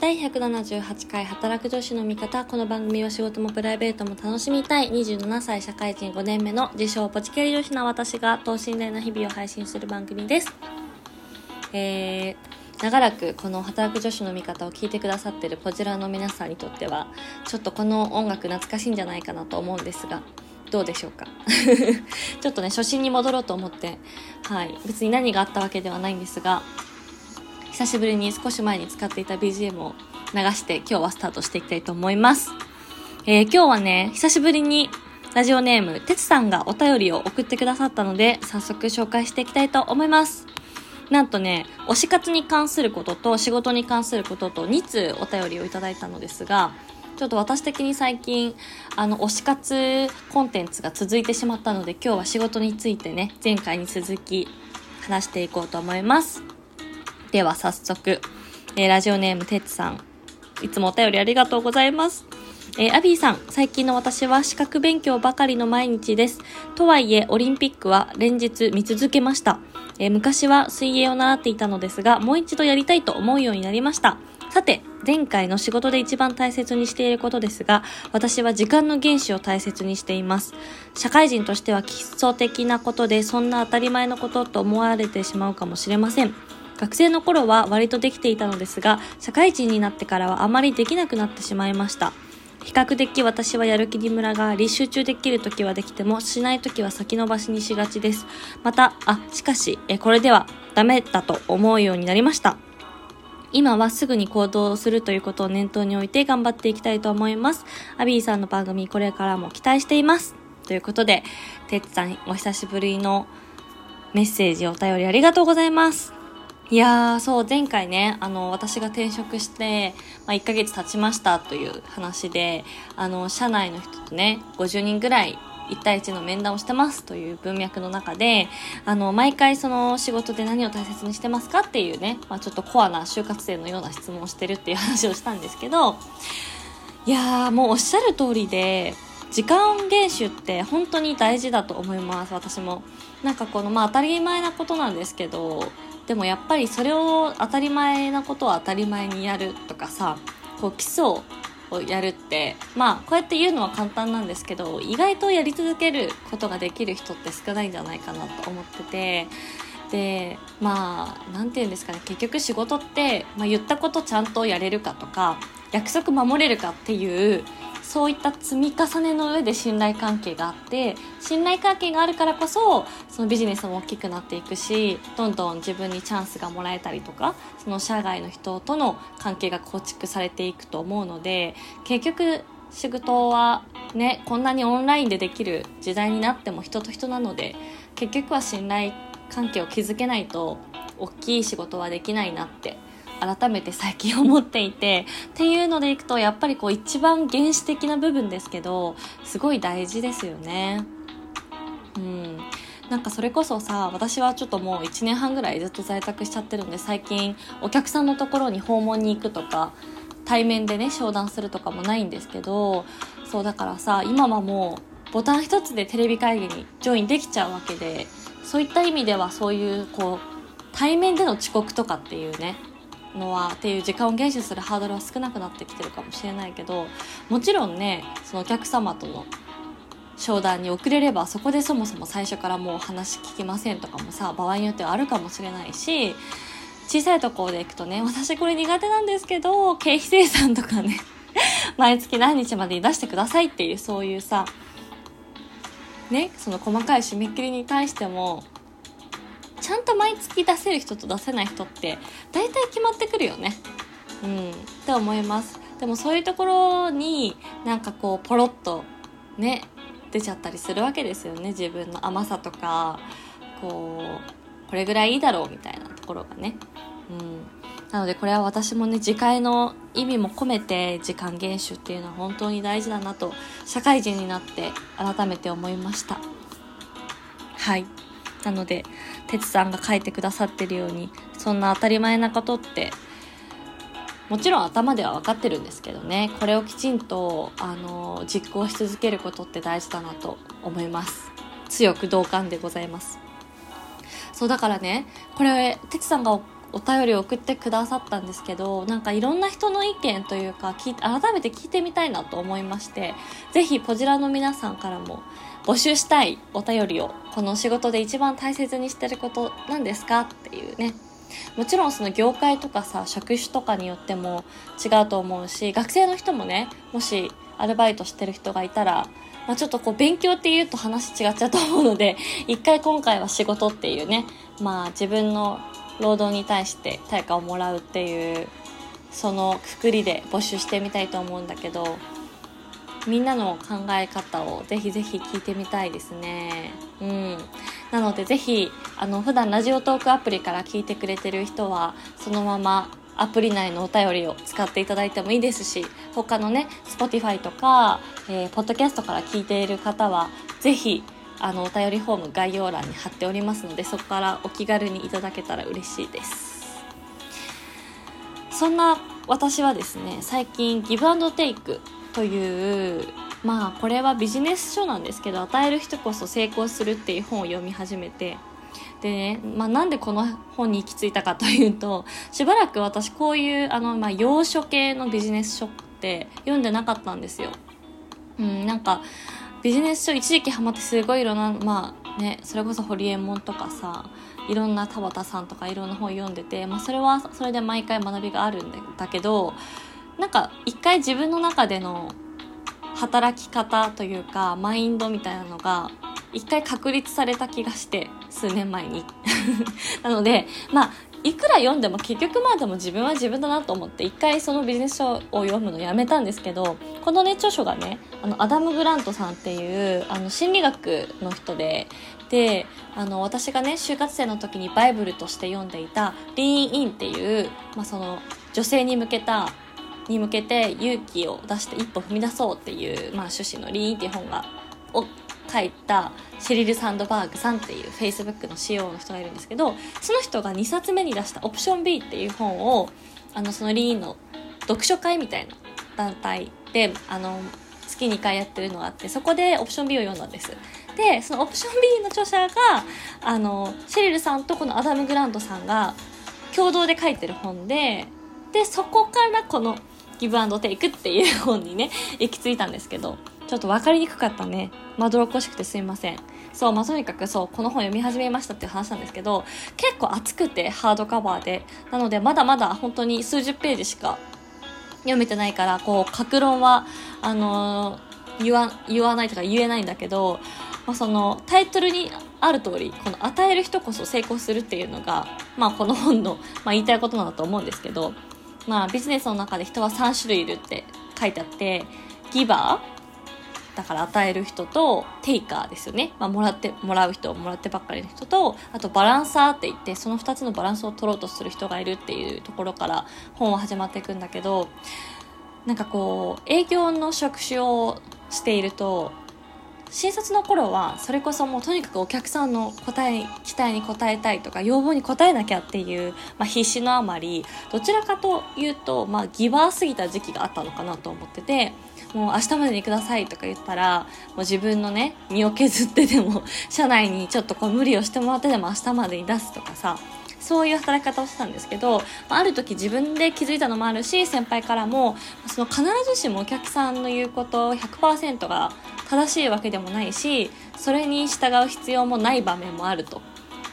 第178回働く女子の味方。この番組は仕事もプライベートも楽しみたい27歳社会人5年目の自称ポチキャリ女子の私が等身大な日々を配信する番組です。えー、長らくこの働く女子の味方を聞いてくださってるポジラの皆さんにとっては、ちょっとこの音楽懐かしいんじゃないかなと思うんですが、どうでしょうか？ちょっとね、初心に戻ろうと思って、はい。別に何があったわけではないんですが、久しぶりに少し前に使っていた BGM を流して今日はスタートしていきたいと思います。えー今日はね、久しぶりにラジオネーム、てつさんがお便りを送ってくださったので、早速紹介していきたいと思います。なんとね、推し活に関することと仕事に関することと2通お便りをいただいたのですが、ちょっと私的に最近、あの、推し活コンテンツが続いてしまったので、今日は仕事についてね、前回に続き話していこうと思います。では早速、えーラジオネームてつさん。いつもお便りありがとうございます。えーアビーさん、最近の私は資格勉強ばかりの毎日です。とはいえ、オリンピックは連日見続けました。えー昔は水泳を習っていたのですが、もう一度やりたいと思うようになりました。さて、前回の仕事で一番大切にしていることですが、私は時間の原資を大切にしています。社会人としては基礎的なことで、そんな当たり前のことと思われてしまうかもしれません。学生の頃は割とできていたのですが、社会人になってからはあまりできなくなってしまいました。比較的私はやる気にムラがあり、集中できる時はできても、しない時は先延ばしにしがちです。また、あ、しかし、えこれではダメだと思うようになりました。今はすぐに行動するということを念頭に置いて頑張っていきたいと思います。アビーさんの番組これからも期待しています。ということで、てつさんお久しぶりのメッセージお便りありがとうございます。いやー、そう、前回ね、あの、私が転職して、まあ、1ヶ月経ちましたという話で、あの、社内の人とね、50人ぐらい、1対1の面談をしてますという文脈の中で、あの、毎回その仕事で何を大切にしてますかっていうね、まあ、ちょっとコアな就活生のような質問をしてるっていう話をしたんですけど、いやー、もうおっしゃる通りで、時間厳守って本当に大事だと思います、私も。なんかこの、まあ当たり前なことなんですけど、でもやっぱりそれを当たり前なことを当たり前にやるとかさ、こう基礎をやるって、まあこうやって言うのは簡単なんですけど、意外とやり続けることができる人って少ないんじゃないかなと思ってて、でまあなんて言うんですかね結局仕事って、まあ、言ったことちゃんとやれるかとか約束守れるかっていうそういった積み重ねの上で信頼関係があって信頼関係があるからこそそのビジネスも大きくなっていくしどんどん自分にチャンスがもらえたりとかその社外の人との関係が構築されていくと思うので結局仕事はねこんなにオンラインでできる時代になっても人と人なので結局は信頼関係を築けないと大きい仕事はできないなって改めて最近思っていて っていうのでいくとやっぱりこう一番原始的な部分ですけどすごい大事ですよね。うん。なんかそれこそさ私はちょっともう1年半ぐらいずっと在宅しちゃってるんで最近お客さんのところに訪問に行くとか対面でね商談するとかもないんですけどそうだからさ今はもうボタン一つでテレビ会議にジョインできちゃうわけでそういった意味ではそういうこう対面での遅刻とかっていうねのはっていう時間を厳守するハードルは少なくなってきてるかもしれないけどもちろんねそのお客様との商談に遅れればそこでそもそも最初からもう話聞きませんとかもさ場合によってはあるかもしれないし小さいところで行くとね私これ苦手なんですけど経費生産とかね 毎月何日までに出してくださいっていうそういうさねその細かい締め切りに対してもちゃんと毎月出せる人と出せない人って大体決まってくるよね。うん。って思います。でもそういうところになんかこうポロッとね出ちゃったりするわけですよね。自分の甘さとかこうこれぐらいいいだろうみたいなところがね。うん。なのでこれは私もね自戒の意味も込めて時間厳守っていうのは本当に大事だなと社会人になって改めて思いました。はい。なので哲さんが書いてくださってるようにそんな当たり前なことってもちろん頭では分かってるんですけどね。これをきちんとあの実行し続けることって大事だなと思います。強く同感でございます。そうだからねこれ哲さんがお便りを送ってくださったんですけどなんかいろんな人の意見というか改めて聞いてみたいなと思いましてぜひポジラの皆さんからも募集したいお便りをこの仕事で一番大切にしてることなんですかっていうね。もちろんその業界とかさ職種とかによっても違うと思うし学生の人もねもしアルバイトしてる人がいたら、まあ、ちょっとこう勉強っていうと話違っちゃうと思うので 一回今回は仕事っていうねまあ自分の労働に対して対価をもらうっていうそのくくりで募集してみたいと思うんだけどみんなの考え方をぜひぜひ聞いてみたいですね。うん。なのでぜひ、あの、普段ラジオトークアプリから聞いてくれてる人は、そのままアプリ内のお便りを使っていただいてもいいですし、他のね、Spotify とか、えー、ポッドキャストから聞いている方は、ぜひ、あの、お便りフォーム概要欄に貼っておりますので、そこからお気軽にいただけたら嬉しいです。そんな私はですね、最近ギブアンドテイクというまあこれはビジネス書なんですけど与える人こそ成功するっていう本を読み始めてでね、まあ、なんでこの本に行き着いたかというと しばらく私こういうあの、まあ、洋書系のビジネス書って読んでなかったんですよ。うん、なんかビジネス書一時期ハマってすごいいろんなまあねそれこそホリエモンとかさいろんな田畑さんとかいろんな本読んでて、まあ、それはそれで毎回学びがあるんだけどなんか一回自分の中での働き方というかマインドみたいなのが一回確立された気がして数年前に。なのでまあいくら読んでも結局まあでも自分は自分だなと思って一回そのビジネス書を読むのやめたんですけどこのね著書がねあのアダム・グラントさんっていうあの心理学の人でであの私がね就活生の時にバイブルとして読んでいた「リーン・イン」っていう、まあ、その女性に向けたに向けて勇気を出して一歩踏み出そうっていう、まあ、趣旨のリーンっていう本がを書いたシェリル・サンドバーグさんっていう Facebook の CEO の人がいるんですけどその人が2冊目に出した「オプション B」っていう本をあのそのリーンの読書会みたいな団体であの月2回やってるのがあってそこでオプション B を読んだんですでそのオプション B の著者があのシェリルさんとこのアダム・グラントさんが共同で書いてる本ででそこからこのギブアンドテイクっていう本にね、行き着いたんですけど、ちょっと分かりにくかったね。まどろっこしくてすいません。そう、まあ、とにかくそう、この本読み始めましたっていう話なんですけど、結構厚くてハードカバーで。なので、まだまだ本当に数十ページしか読めてないから、こう、格論は、あのー、言わ、言わないとか言えないんだけど、まあ、その、タイトルにある通り、この与える人こそ成功するっていうのが、まあ、この本の、まあ、言いたいことなんだと思うんですけど、まあビジネスの中で人は3種類いるって書いてあってギバーだから与える人とテイカーですよね、まあ、もらってもらう人もらってばっかりの人とあとバランサーって言ってその2つのバランスを取ろうとする人がいるっていうところから本は始まっていくんだけどなんかこう営業の職種をしていると新卒の頃はそれこそもうとにかくお客さんの答え期待に応えたいとか要望に応えなきゃっていう、まあ、必死のあまりどちらかというと、まあ、ギバーすぎた時期があったのかなと思っててもう明日までにくださいとか言ったらもう自分のね身を削ってでも 社内にちょっとこう無理をしてもらってでも明日までに出すとかさそういう働き方をしてたんですけど、ある時自分で気づいたのもあるし、先輩からも、その必ずしもお客さんの言うことを100%が正しいわけでもないし、それに従う必要もない場面もあると。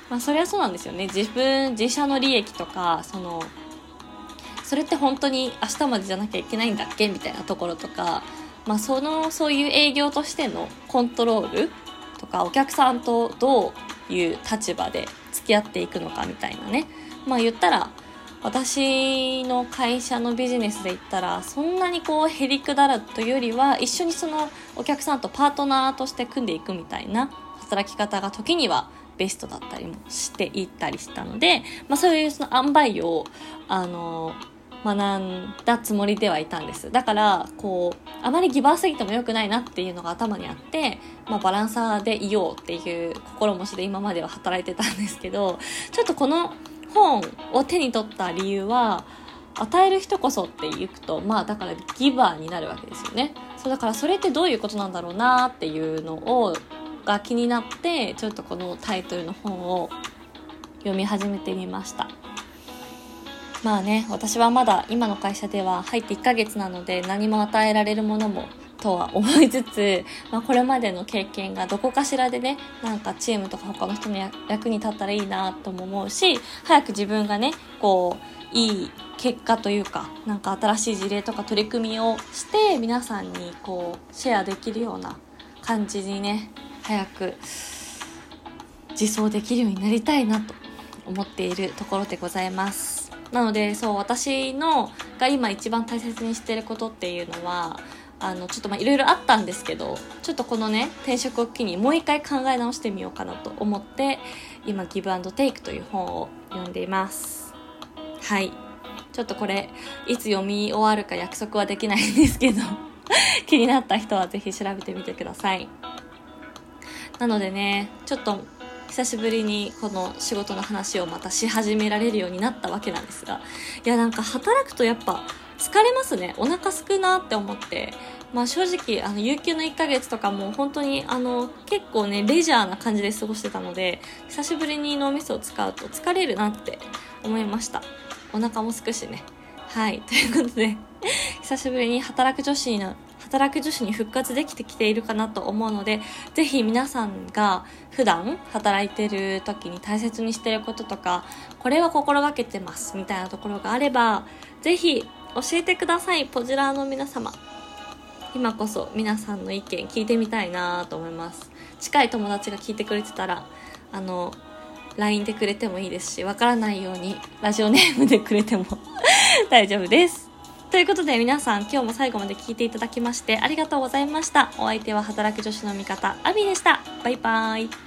まあそりゃそうなんですよね。自分、自社の利益とか、その、それって本当に明日までじゃなきゃいけないんだっけみたいなところとか、まあその、そういう営業としてのコントロールとか、お客さんとどういう立場で付き合っていくのかみたいなね。まあ言ったら、私の会社のビジネスで言ったら、そんなにこうへりくだるというよりは、一緒にそのお客さんとパートナーとして組んでいくみたいな働き方が時にはベストだったりもしていったりしたので、まあそういうその塩梅を、あの、学んだつもりではいたんです。だから、こう、あまりギバーすぎても良くないなっていうのが頭にあって、まあバランサーでいようっていう心持ちで今までは働いてたんですけど、ちょっとこの本を手に取った理由は、与える人こそって言うと、まあだからギバーになるわけですよね。そうだからそれってどういうことなんだろうなっていうのを、が気になって、ちょっとこのタイトルの本を読み始めてみました。まあね私はまだ今の会社では入って1ヶ月なので何も与えられるものもとは思いつつ、まあ、これまでの経験がどこかしらでねなんかチームとか他の人の役に立ったらいいなとも思うし早く自分がねこういい結果というかなんか新しい事例とか取り組みをして皆さんにこうシェアできるような感じにね早く自走できるようになりたいなと思っているところでございます。なのでそう私のが今一番大切にしてることっていうのはあのちょっとまあいろいろあったんですけどちょっとこのね転職を機にもう一回考え直してみようかなと思って今「ギブアンドテイクという本を読んでいます。はい。ちょっとこれいつ読み終わるか約束はできないんですけど 気になった人はぜひ調べてみてください。なのでねちょっと久しぶりにこの仕事の話をまたし始められるようになったわけなんですがいやなんか働くとやっぱ疲れますね。お腹すくなって思って。まあ正直あの有給の1ヶ月とかも本当にあの結構ねレジャーな感じで過ごしてたので久しぶりに脳みそを使うと疲れるなって思いました。お腹もすくしね。はい。ということで 久しぶりに働く女子の働く女子に復活できてきているかなと思うので、ぜひ皆さんが普段働いてる時に大切にしてることとか、これは心がけてますみたいなところがあれば、ぜひ教えてください、ポジラーの皆様。今こそ皆さんの意見聞いてみたいなと思います。近い友達が聞いてくれてたら、あの、LINE でくれてもいいですし、わからないようにラジオネームでくれても 大丈夫です。ということで皆さん今日も最後まで聞いていただきましてありがとうございました。お相手は働く女子の味方、アビーでした。バイバーイ。